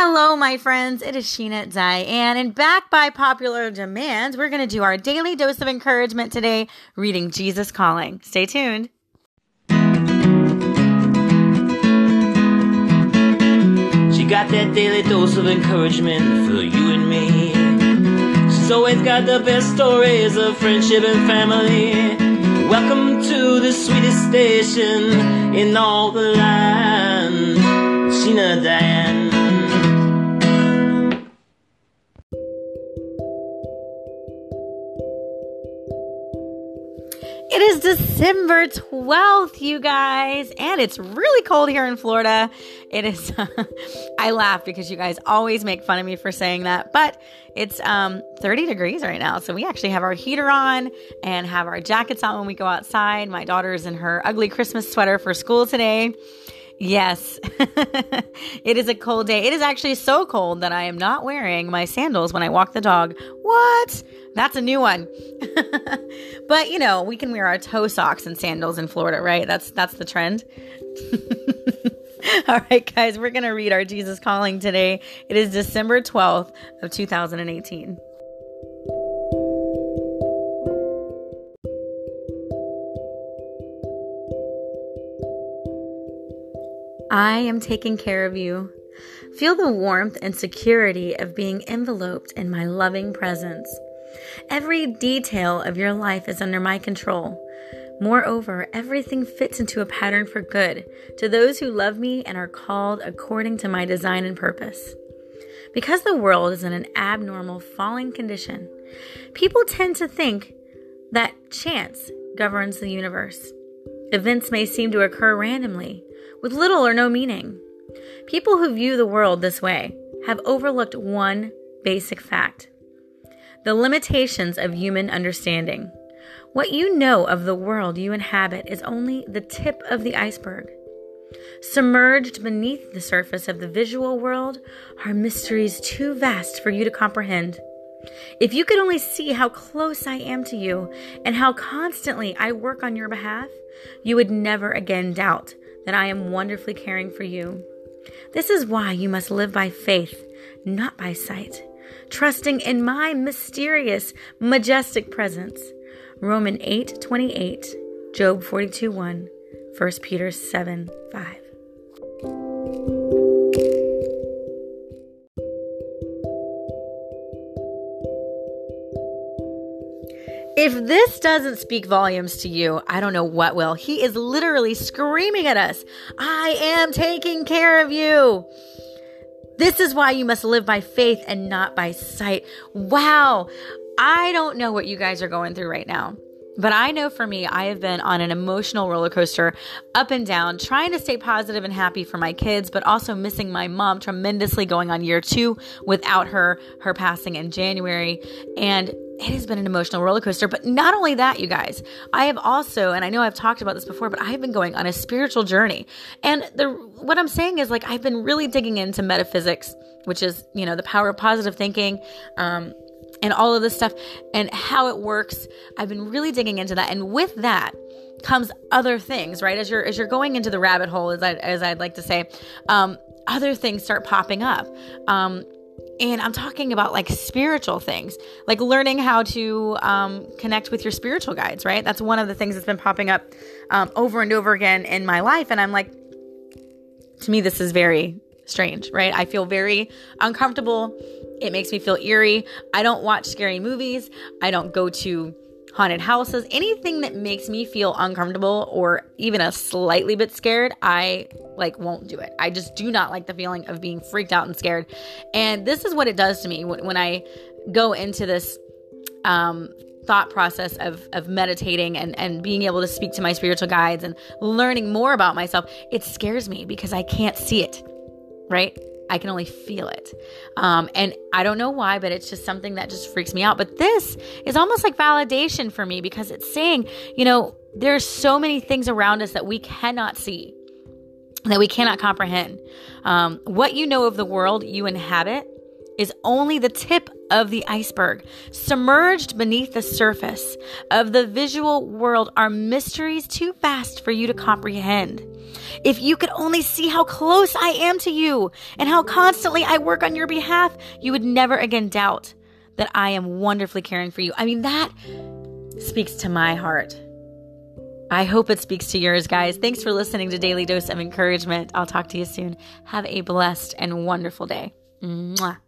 Hello, my friends. It is Sheena Diane, and back by popular demand, we're going to do our daily dose of encouragement today, reading Jesus Calling. Stay tuned. She got that daily dose of encouragement for you and me. She's always got the best stories of friendship and family. Welcome to the sweetest station in all the land, Sheena Diane. December 12th, you guys, and it's really cold here in Florida. It is, I laugh because you guys always make fun of me for saying that, but it's um, 30 degrees right now. So we actually have our heater on and have our jackets on when we go outside. My daughter's in her ugly Christmas sweater for school today. Yes, it is a cold day. It is actually so cold that I am not wearing my sandals when I walk the dog. What? That's a new one. but you know, we can wear our toe socks and sandals in Florida, right? That's that's the trend. All right, guys, we're going to read our Jesus calling today. It is December 12th of 2018. I am taking care of you. Feel the warmth and security of being enveloped in my loving presence. Every detail of your life is under my control. Moreover, everything fits into a pattern for good to those who love me and are called according to my design and purpose. Because the world is in an abnormal falling condition, people tend to think that chance governs the universe. Events may seem to occur randomly, with little or no meaning. People who view the world this way have overlooked one basic fact the limitations of human understanding. What you know of the world you inhabit is only the tip of the iceberg. Submerged beneath the surface of the visual world are mysteries too vast for you to comprehend. If you could only see how close I am to you and how constantly I work on your behalf, you would never again doubt that I am wonderfully caring for you. This is why you must live by faith, not by sight, trusting in my mysterious, majestic presence. Romans 8 28, Job 42 1, 1 Peter 7 5. If this doesn't speak volumes to you, I don't know what will. He is literally screaming at us I am taking care of you. This is why you must live by faith and not by sight. Wow. I don't know what you guys are going through right now. But I know for me, I have been on an emotional roller coaster up and down, trying to stay positive and happy for my kids, but also missing my mom tremendously going on year two without her, her passing in January. And it has been an emotional roller coaster. But not only that, you guys, I have also, and I know I've talked about this before, but I have been going on a spiritual journey. And the what I'm saying is like I've been really digging into metaphysics, which is, you know, the power of positive thinking, um, and all of this stuff and how it works. I've been really digging into that. And with that comes other things, right? As you're as you're going into the rabbit hole, as I as I'd like to say, um, other things start popping up. Um, and I'm talking about like spiritual things, like learning how to um, connect with your spiritual guides, right? That's one of the things that's been popping up um, over and over again in my life. And I'm like, to me, this is very strange, right? I feel very uncomfortable. It makes me feel eerie. I don't watch scary movies. I don't go to haunted houses, anything that makes me feel uncomfortable or even a slightly bit scared, I like won't do it. I just do not like the feeling of being freaked out and scared. And this is what it does to me when I go into this um, thought process of, of meditating and, and being able to speak to my spiritual guides and learning more about myself. It scares me because I can't see it, right? I can only feel it. Um, and I don't know why, but it's just something that just freaks me out. But this is almost like validation for me because it's saying, you know, there's so many things around us that we cannot see, that we cannot comprehend. Um, what you know of the world you inhabit is only the tip of the iceberg. Submerged beneath the surface of the visual world are mysteries too vast for you to comprehend. If you could only see how close I am to you and how constantly I work on your behalf, you would never again doubt that I am wonderfully caring for you. I mean, that speaks to my heart. I hope it speaks to yours, guys. Thanks for listening to Daily Dose of Encouragement. I'll talk to you soon. Have a blessed and wonderful day. 嗯啊。